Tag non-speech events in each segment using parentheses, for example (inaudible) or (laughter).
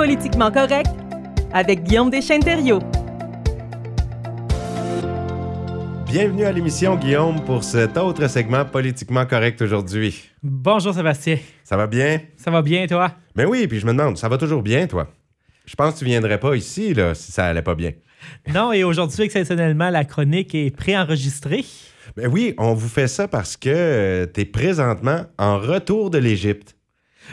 Politiquement correct avec Guillaume Deschênes-Thériault. Bienvenue à l'émission, Guillaume, pour cet autre segment politiquement correct aujourd'hui. Bonjour Sébastien. Ça va bien? Ça va bien, toi? Ben oui, puis je me demande, ça va toujours bien, toi? Je pense que tu viendrais pas ici, là, si ça allait pas bien. Non, et aujourd'hui, exceptionnellement, la chronique est préenregistrée. Ben oui, on vous fait ça parce que tu es présentement en retour de l'Égypte.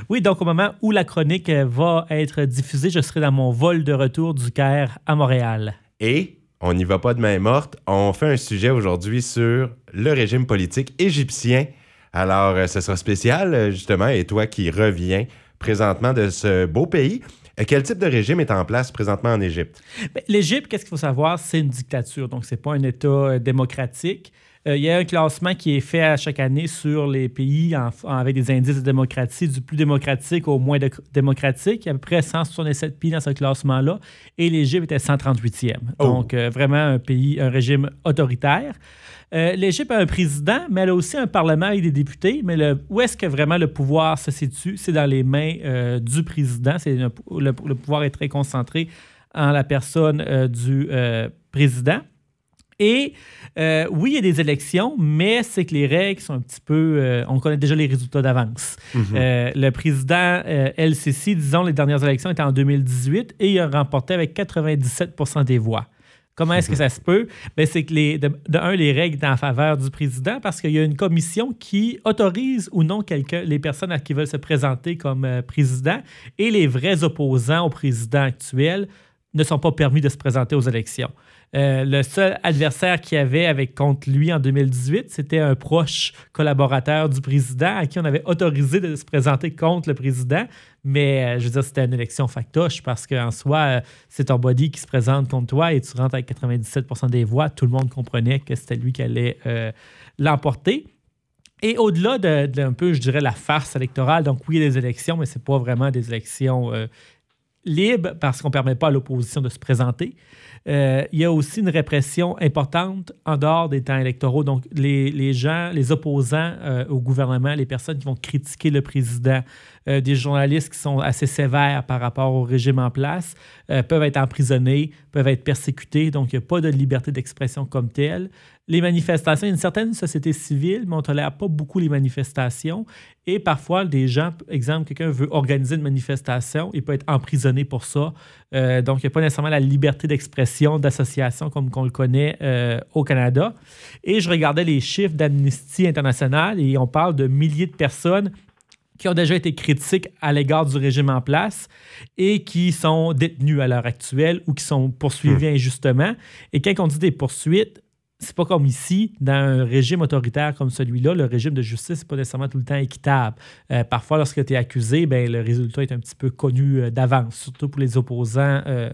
Oui, donc au moment où la chronique va être diffusée, je serai dans mon vol de retour du Caire à Montréal. Et on n'y va pas de main morte. On fait un sujet aujourd'hui sur le régime politique égyptien. Alors, euh, ce sera spécial, euh, justement, et toi qui reviens présentement de ce beau pays. Euh, quel type de régime est en place présentement en Égypte? Ben, L'Égypte, qu'est-ce qu'il faut savoir? C'est une dictature, donc c'est pas un État démocratique. Euh, il y a un classement qui est fait à chaque année sur les pays avec des indices de démocratie, du plus démocratique au moins démocratique. Il y a à peu près 167 pays dans ce classement-là et l'Égypte était 138e. Donc, euh, vraiment un pays, un régime autoritaire. Euh, L'Égypte a un président, mais elle a aussi un parlement et des députés. Mais où est-ce que vraiment le pouvoir se situe? C'est dans les mains du président. Le, le, pouvoir est très concentré en la personne du président. Et euh, oui, il y a des élections, mais c'est que les règles sont un petit peu. Euh, on connaît déjà les résultats d'avance. Mhm. Euh, le président LCC, disons, les dernières élections étaient en 2018 et il a remporté avec 97% des voix. Comment est-ce que ça se peut? Ben, c'est que, les, de, un, les règles sont en faveur du président parce qu'il y a une commission qui autorise ou non les personnes à qui veulent se présenter comme président et les vrais opposants au président actuel ne sont pas permis de se présenter aux élections. Euh, le seul adversaire qu'il avait avec contre lui en 2018, c'était un proche collaborateur du président à qui on avait autorisé de se présenter contre le président. Mais euh, je veux dire, c'était une élection factoche parce qu'en soi, euh, c'est ton body qui se présente contre toi et tu rentres avec 97% des voix. Tout le monde comprenait que c'était lui qui allait l'emporter. Et au-delà d'un peu, je dirais, la farce électorale, donc oui, il y a des élections, mais ce n'est pas vraiment des élections libres parce qu'on ne permet pas à l'opposition de se présenter. Euh, il y a aussi une répression importante en dehors des temps électoraux. Donc, les, gens, les opposants euh, au gouvernement, les personnes qui vont critiquer le président, euh, des journalistes qui sont assez sévères par rapport au régime en place, peuvent être emprisonnés, peuvent être persécutés. Donc, il n'y a pas de liberté d'expression comme telle les manifestations, une certaine société civile, mais on ne tolère pas beaucoup les manifestations. Et parfois, des gens, exemple, quelqu'un veut organiser une manifestation, il peut être emprisonné pour ça. Euh, donc, il n'y a pas nécessairement la liberté d'expression, d'association comme on le connaît euh, au Canada. Et je regardais les chiffres d'Amnesty International et on parle de milliers de personnes qui ont déjà été critiques à l'égard du régime en place et qui sont détenues à l'heure actuelle ou qui sont poursuivies hmm. injustement. Et quand on dit des poursuites, c'est pas comme ici, dans un régime autoritaire comme celui-là, le régime de justice n'est pas nécessairement tout le temps équitable. Euh, parfois, lorsque tu es accusé, ben, le résultat est un petit peu connu euh, d'avance, surtout pour les opposants euh,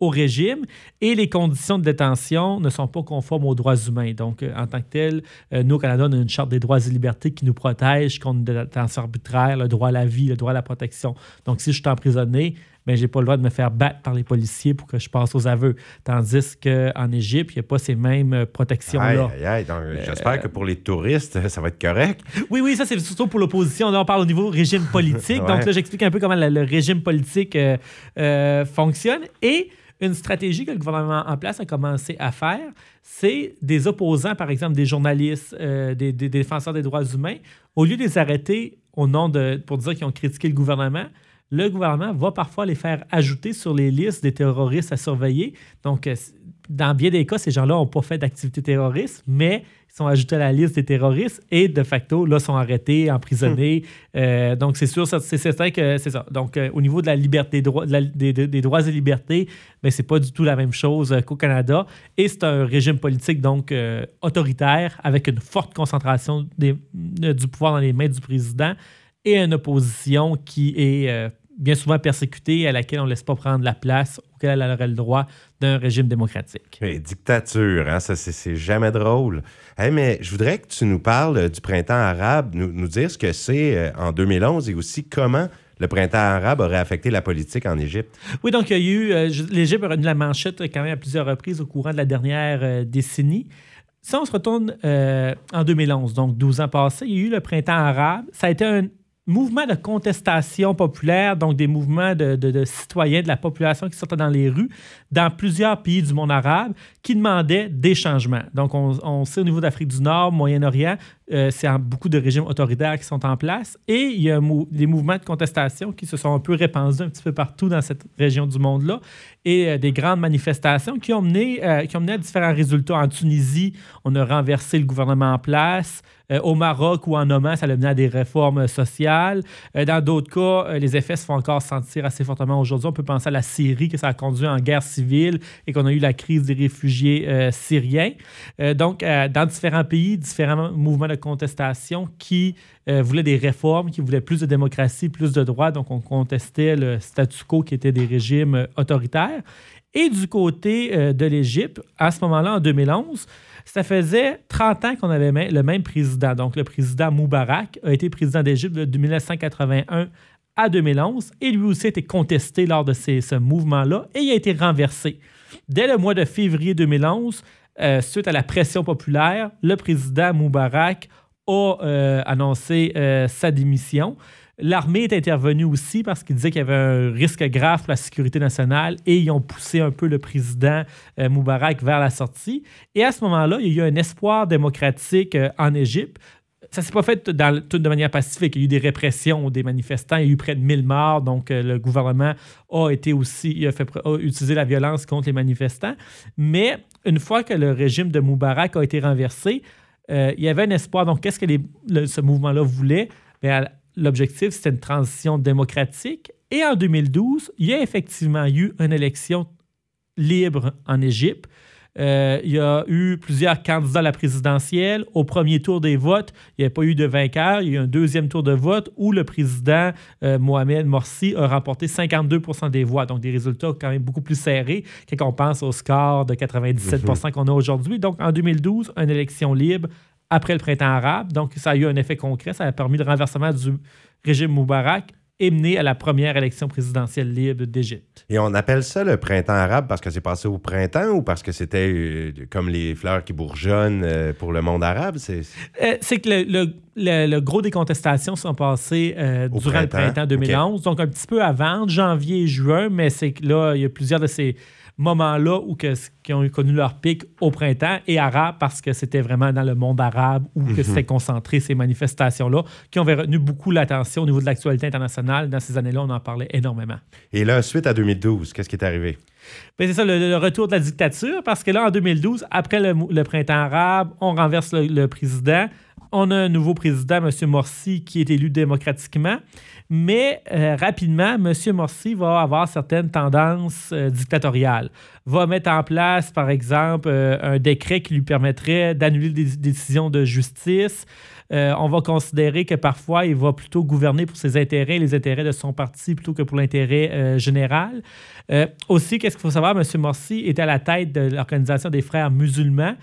au régime. Et les conditions de détention ne sont pas conformes aux droits humains. Donc, en tant que tel, nous, au Canada, on a une charte des droits et libertés qui nous protège contre une détention arbitraire, le droit à la vie, le droit à la protection. Donc, si je suis emprisonné, mais j'ai pas le droit de me faire battre par les policiers pour que je passe aux aveux. Tandis qu'en Égypte, il n'y a pas ces mêmes euh, protections-là. Euh, j'espère que pour les touristes, ça va être correct. Oui, oui, ça, c'est surtout pour l'opposition. Là, on parle au niveau régime politique. (laughs) Donc là, j'explique un peu comment le, régime politique euh, fonctionne. Et une stratégie que le gouvernement en place a commencé à faire, c'est des opposants, par exemple des journalistes, des, des, défenseurs des droits humains, au lieu de les arrêter au nom de, pour dire qu'ils ont critiqué le gouvernement, le gouvernement va parfois les faire ajouter sur les listes des terroristes à surveiller. Donc, euh, dans bien des cas, ces gens-là n'ont pas fait d'activité terroriste, mais ils sont ajoutés à la liste des terroristes et de facto, là, sont arrêtés, emprisonnés. Hmm. Euh, donc, c'est sûr, c'est certain que c'est ça. Donc, euh, au niveau de la liberté, des, des, droits et libertés, ben, c'est pas du tout la même chose qu'au Canada. Et c'est un régime politique, donc, autoritaire, avec une forte concentration du pouvoir dans les mains du président et une opposition qui est euh, bien souvent persécutée, à laquelle on ne laisse pas prendre la place, auquel elle aurait le droit d'un régime démocratique. dictature, hein, ça c'est jamais drôle. mais je voudrais que tu nous parles du printemps arabe, nous, nous dire ce que c'est euh, en 2011 et aussi comment le printemps arabe aurait affecté la politique en Égypte. Oui, donc il y a eu, euh, l'Égypte a eu la manchette quand même à plusieurs reprises au courant de la dernière décennie. Si on se retourne en 2011, donc 12 ans passés, il y a eu le printemps arabe. Ça a été un, mouvements de contestation populaire, donc des mouvements de, citoyens de la population qui sortaient dans les rues dans plusieurs pays du monde arabe qui demandaient des changements. Donc, on, on sait au niveau d'Afrique du Nord, Moyen-Orient, euh, c'est beaucoup de régimes autoritaires qui sont en place et il y a des mouvements de contestation qui se sont un peu répandus un petit peu partout dans cette région du monde-là et euh, des grandes manifestations qui ont, mené, euh, qui ont mené à différents résultats. En Tunisie, on a renversé le gouvernement en place. Au Maroc ou en Oman, ça a mené à des réformes sociales. Dans d'autres cas, les effets se font encore sentir assez fortement aujourd'hui. On peut penser à la Syrie, que ça a conduit en guerre civile et qu'on a eu la crise des réfugiés syriens. donc, dans différents pays, différents mouvements de contestation qui voulaient des réformes, qui voulaient plus de démocratie, plus de droits. Donc, on contestait le statu quo qui était des régimes autoritaires. Et du côté de l'Égypte, à ce moment-là, en 2011, ça faisait 30 ans qu'on avait le même président. Donc, le président Moubarak a été président d'Égypte de 1981 à 2011 et lui aussi a été contesté lors de ce mouvement-là et il a été renversé. Dès le mois de février 2011, euh, suite à la pression populaire, le président Moubarak a euh, annoncé euh, sa démission. L'armée est intervenue aussi parce qu'il disait qu'il y avait un risque grave pour la sécurité nationale et ils ont poussé un peu le président Moubarak vers la sortie. Et à ce moment-là, il y a eu un espoir démocratique en Égypte. Ça ne s'est pas fait de manière pacifique. Il y a eu des répressions des manifestants. Il y a eu près de 1000 morts. Donc, euh, le gouvernement a été aussi, a, utilisé la violence contre les manifestants. Mais une fois que le régime de Moubarak a été renversé, il y avait un espoir. Donc, qu'est-ce que ce mouvement-là voulait? L'objectif, c'était une transition démocratique. Et en 2012, il y a effectivement eu une élection libre en Égypte. Euh, il y a eu plusieurs candidats à la présidentielle. Au premier tour des votes, il n'y a pas eu de vainqueur. Il y a eu un deuxième tour de vote où le président euh, Mohamed Morsi a remporté 52% des voix. Donc, des résultats quand même beaucoup plus serrés quand on pense au score de 97 mhm. qu'on a aujourd'hui? Donc, en 2012, une élection libre après le printemps arabe. Donc, ça a eu un effet concret. Ça a permis le renversement du régime Moubarak et mené à la première élection présidentielle libre d'Égypte. Et on appelle ça le printemps arabe parce que c'est passé au printemps ou parce que c'était euh, comme les fleurs qui bourgeonnent euh, pour le monde arabe? C'est euh, que le, le, gros des contestations sont passées durant le printemps 2011, donc un petit peu avant, janvier et juin, mais c'est que là, il y a plusieurs de ces moment-là où que, qui ont connu leur pic au printemps et arabe parce que c'était vraiment dans le monde arabe où que c'était mhm. concentré ces manifestations-là qui ont retenu beaucoup l'attention au niveau de l'actualité internationale. Dans ces années-là, on en parlait énormément. Et là, suite à 2012, qu'est-ce qui est arrivé? Ben, c'est ça, le, retour de la dictature, parce que là, en 2012, après le, printemps arabe, on renverse le, président. On a un nouveau président, M. Morsi, qui est élu démocratiquement. Mais euh, rapidement, M. Morsi va avoir certaines tendances euh, dictatoriales. Va mettre en place, par exemple, euh, un décret qui lui permettrait d'annuler des décisions de justice. On va considérer que parfois, il va plutôt gouverner pour ses intérêts, les intérêts de son parti, plutôt que pour l'intérêt général. aussi, qu'est-ce qu'il faut savoir? M. Morsi était à la tête de l'Organisation des frères musulmans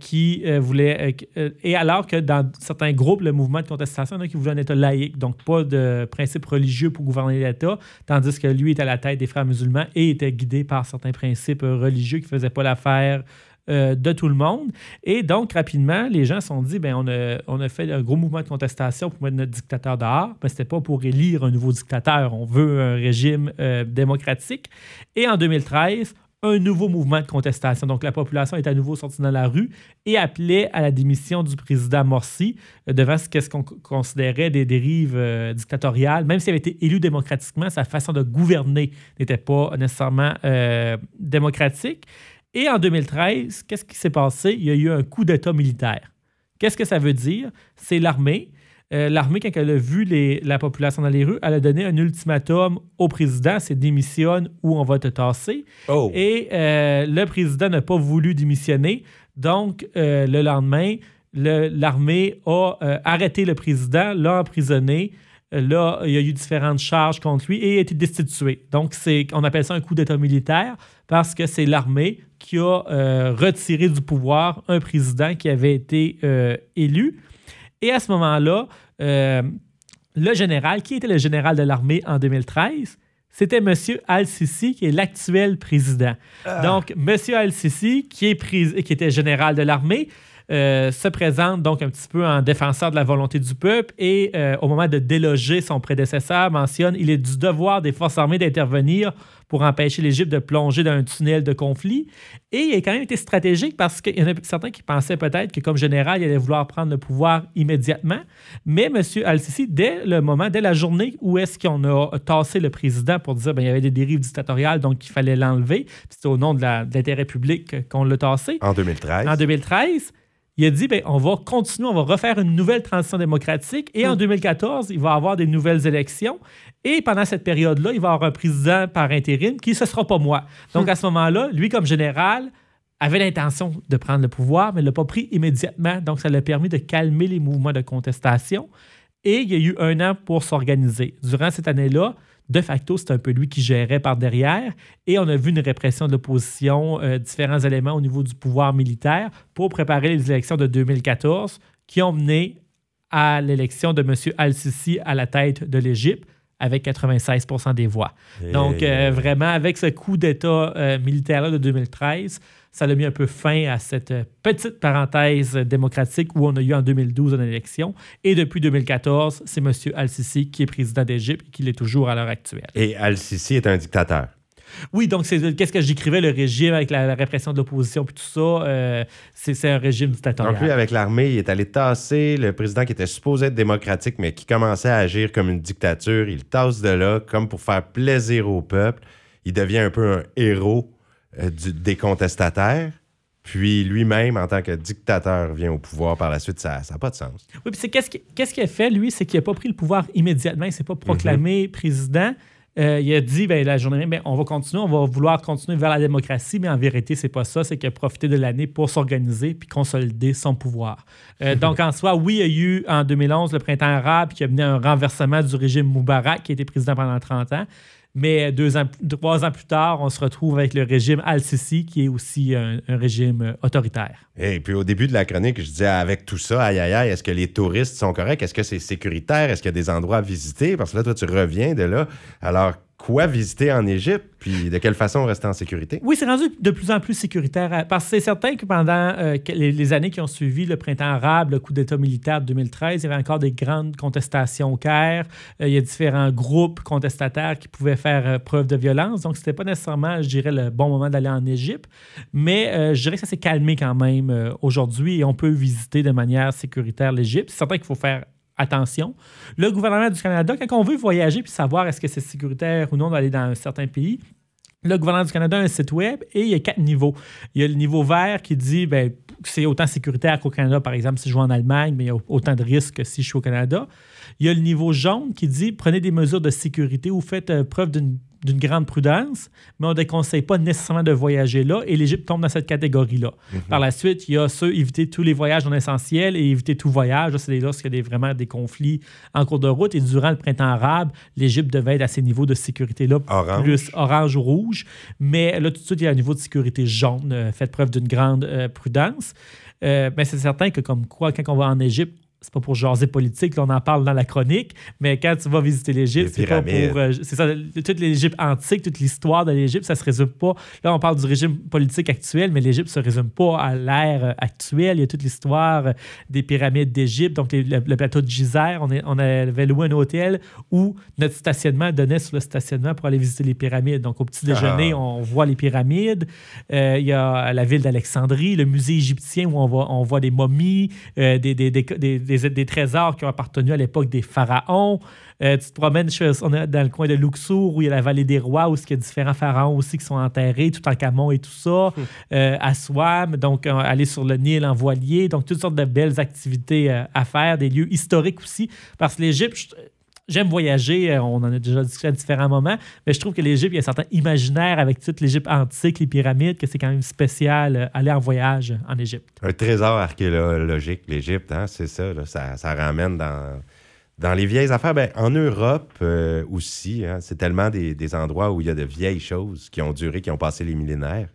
qui voulait... et alors que dans certains groupes, le mouvement de contestation, a qui voulaient un État laïque, donc pas de principes religieux pour gouverner l'État, tandis que lui était à la tête des frères musulmans et était guidé par certains principes religieux qui ne faisaient pas l'affaire euh, de tout le monde. Et donc, rapidement, les gens se sont dit, ben, on, a, on a fait un gros mouvement de contestation pour mettre notre dictateur dehors, mais ce n'était pas pour élire un nouveau dictateur. On veut un régime euh, démocratique. Et en 2013, un nouveau mouvement de contestation. Donc, la population est à nouveau sortie dans la rue et appelait à la démission du président Morsi euh, devant ce qu'est-ce qu'on considérait des dérives dictatoriales. Même s'il avait été élu démocratiquement, sa façon de gouverner n'était pas nécessairement démocratique. Et en 2013, qu'est-ce qui s'est passé? Il y a eu un coup d'État militaire. Qu'est-ce que ça veut dire? C'est l'armée euh, l'armée, quand elle a vu la population dans les rues, elle a donné un ultimatum au président, c'est démissionne ou on va te tasser. Oh. Et euh, le président n'a pas voulu démissionner. Donc, euh, le lendemain, l'armée a arrêté le président, l'a emprisonné. Là, il y a eu différentes charges contre lui et il a été destitué. Donc, on appelle ça un coup d'État militaire parce que c'est l'armée qui a retiré du pouvoir un président qui avait été élu. Et à ce moment-là, euh, le général, qui était le général de l'armée en 2013, c'était M. Al-Sisi, qui est l'actuel président. Ah. Donc, M. Al-Sisi, qui, qui était général de l'armée, euh, se présente donc un petit peu en défenseur de la volonté du peuple et euh, au moment de déloger son prédécesseur, mentionne il est du devoir des forces armées d'intervenir pour empêcher l'Égypte de plonger dans un tunnel de conflit. Et il a quand même été stratégique parce qu'il y en a certains qui pensaient peut-être que comme général, il allait vouloir prendre le pouvoir immédiatement. Mais M. Al-Sisi, dès le moment, dès la journée où est-ce qu'on a tassé le président pour dire qu'il y avait des dérives dictatoriales, donc il fallait l'enlever, c'était au nom de l'intérêt public qu'on l'a tassé. En 2013. En 2013 il a dit ben, on va continuer, on va refaire une nouvelle transition démocratique et en 2014, il va y avoir des nouvelles élections. Et pendant cette période-là, il va y avoir un président par intérim qui, ce ne sera pas moi. Donc à ce moment-là, lui, comme général, avait l'intention de prendre le pouvoir, mais ne l'a pas pris immédiatement. Donc ça lui a permis de calmer les mouvements de contestation. Et il y a eu un an pour s'organiser. Durant cette année-là, de facto, c'est un peu lui qui gérait par derrière. Et on a vu une répression de l'opposition, euh, différents éléments au niveau du pouvoir militaire pour préparer les élections de 2014 qui ont mené à l'élection de M. Al-Sisi à la tête de l'Égypte avec 96% des voix. Donc, euh, vraiment, avec ce coup d'État euh, militaire-là de 2013, ça a mis un peu fin à cette petite parenthèse démocratique où on a eu en 2012 une élection. Et depuis 2014, c'est M. Al-Sisi qui est président d'Égypte et qui l'est toujours à l'heure actuelle. Et Al-Sisi est un dictateur. Oui, donc c'est qu'est-ce que j'écrivais, le régime avec la, répression de l'opposition puis tout ça, euh, c'est un régime dictatorial. Donc lui, avec l'armée, il est allé tasser le président qui était supposé être démocratique, mais qui commençait à agir comme une dictature. Il tasse de là, comme pour faire plaisir au peuple. Il devient un peu un héros euh, des contestataires. Puis lui-même, en tant que dictateur, vient au pouvoir par la suite. Ça n'a pas de sens. Oui, puis c'est qu'est-ce qu'il a fait, lui? C'est qu'il n'a pas pris le pouvoir immédiatement. Il ne s'est pas proclamé mhm. président. Euh, il a dit ben, la journée, ben, on va continuer, on va vouloir continuer vers la démocratie, mais en vérité, c'est pas ça. C'est qu'il a profité de l'année pour s'organiser puis consolider son pouvoir. Euh, donc, en soi, oui, il y a eu en 2011 le printemps arabe qui a mené à un renversement du régime Moubarak, qui a été président pendant 30 ans. Mais deux trois ans plus tard, on se retrouve avec le régime Al-Sisi, qui est aussi un, régime euh, autoritaire. Et puis au début de la chronique, je disais avec tout ça, aïe aïe aïe, est-ce que les touristes sont corrects? Est-ce que c'est sécuritaire? Est-ce qu'il y a des endroits à visiter? Parce que là, toi, tu reviens de là. Alors, quoi visiter en Égypte, puis de quelle façon rester en sécurité? Oui, c'est rendu de plus en plus sécuritaire. Euh, parce que c'est certain que pendant euh, les, années qui ont suivi le printemps arabe, le coup d'État militaire de 2013, il y avait encore des grandes contestations au Caire. Euh, il y a différents groupes contestataires qui pouvaient faire preuve de violence. Donc, c'était pas nécessairement, je dirais, le bon moment d'aller en Égypte. Mais je dirais que ça s'est calmé quand même aujourd'hui et on peut visiter de manière sécuritaire l'Égypte. C'est certain qu'il faut faire attention. Le gouvernement du Canada, quand on veut voyager puis savoir est-ce que c'est sécuritaire ou non d'aller dans un certain pays, le gouvernement du Canada a un site web et il y a quatre niveaux. Il y a le niveau vert qui dit ben, c'est autant sécuritaire qu'au Canada, par exemple, si je vais en Allemagne, mais il y a autant de risques que si je suis au Canada. Il y a le niveau jaune qui dit prenez des mesures de sécurité ou faites euh, preuve d'une d'une grande prudence, mais on ne déconseille pas nécessairement de voyager là et l'Égypte tombe dans cette catégorie-là. Mhm. Par la suite, il y a ceux éviter tous les voyages non essentiels et éviter tout voyage. C'est lorsqu'il y a des, vraiment des conflits en cours de route et durant le printemps arabe, l'Égypte devait être à ces niveaux de sécurité-là, plus orange ou rouge. Mais là, tout de suite, il y a un niveau de sécurité jaune. Euh, faites preuve d'une grande euh, prudence. Euh, mais c'est certain que comme quoi, quand on va en Égypte, c'est pas pour jaser politique, là, on en parle dans la chronique, mais quand tu vas visiter l'Égypte, c'est pas pour. Euh, c'est ça, toute l'Égypte antique, toute l'histoire de l'Égypte, ça se résume pas. Là, on parle du régime politique actuel, mais l'Égypte se résume pas à l'ère euh, actuelle. Il y a toute l'histoire euh, des pyramides d'Égypte, donc le, plateau de Gizeh. On, est, on avait loué un hôtel où notre stationnement donnait sur le stationnement pour aller visiter les pyramides. Donc, au petit déjeuner, ah. on voit les pyramides. il y a la ville d'Alexandrie, le musée égyptien où on voit, on voit des momies, des, des, des des, trésors qui ont appartenu à l'époque des pharaons. Euh, tu te promènes on est dans le coin de Luxor où il y a la vallée des rois où il y a différents pharaons aussi qui sont enterrés, tout en camon et tout ça. Hmm. Euh, à Swam, donc euh, aller sur le Nil en voilier. Donc toutes sortes de belles activités à faire, des lieux historiques aussi. Parce que l'Égypte, J'aime voyager, on en a déjà discuté à différents moments, mais je trouve que l'Égypte, il y a un certain imaginaire avec toute l'Égypte antique, les pyramides, que c'est quand même spécial aller en voyage en Égypte. Un trésor archéologique, l'Égypte, hein, c'est ça, ça, ramène dans, dans les vieilles affaires. Ben, en Europe euh, aussi, hein, c'est tellement des, endroits où il y a de vieilles choses qui ont duré, qui ont passé les millénaires.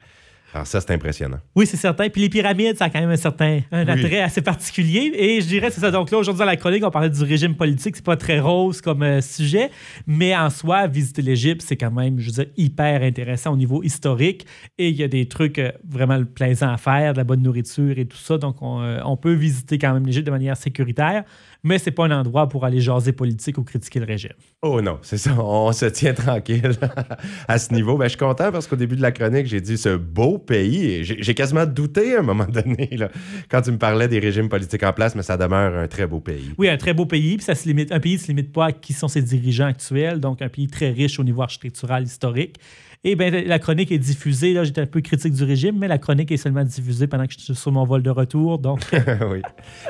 Alors ça, c'est impressionnant. Oui, c'est certain. Puis les pyramides, ça a quand même un certain un attrait assez particulier. Et je dirais, c'est ça. Donc là, aujourd'hui, à la chronique, on parlait du régime politique. C'est pas très rose comme euh, sujet. Mais en soi, visiter l'Égypte, c'est quand même, je veux dire, hyper intéressant au niveau historique. Et il y a des trucs euh, vraiment plaisants à faire, de la bonne nourriture et tout ça. Donc, on, euh, on peut visiter quand même l'Égypte de manière sécuritaire mais c'est pas un endroit pour aller jaser politique ou critiquer le régime. Oh non, c'est ça. On se tient tranquille (laughs) à ce niveau. Ben, je suis content parce qu'au début de la chronique, j'ai dit ce beau pays. Et j'ai quasiment douté à un moment donné là, quand tu me parlais des régimes politiques en place, mais ça demeure un très beau pays. Oui, un très beau pays. Puis ça se limite, un pays ne se limite pas à qui sont ses dirigeants actuels, donc un pays très riche au niveau architectural, historique. Et bien, la chronique est diffusée. Là, j'étais un peu critique du régime, mais la chronique est seulement diffusée pendant que je suis sur mon vol de retour. Donc. (laughs) oui.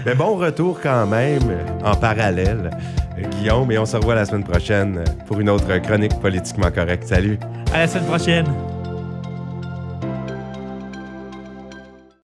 Mais bon retour quand même, en parallèle, Guillaume. Et on se revoit la semaine prochaine pour une autre chronique politiquement correcte. Salut. À la semaine prochaine.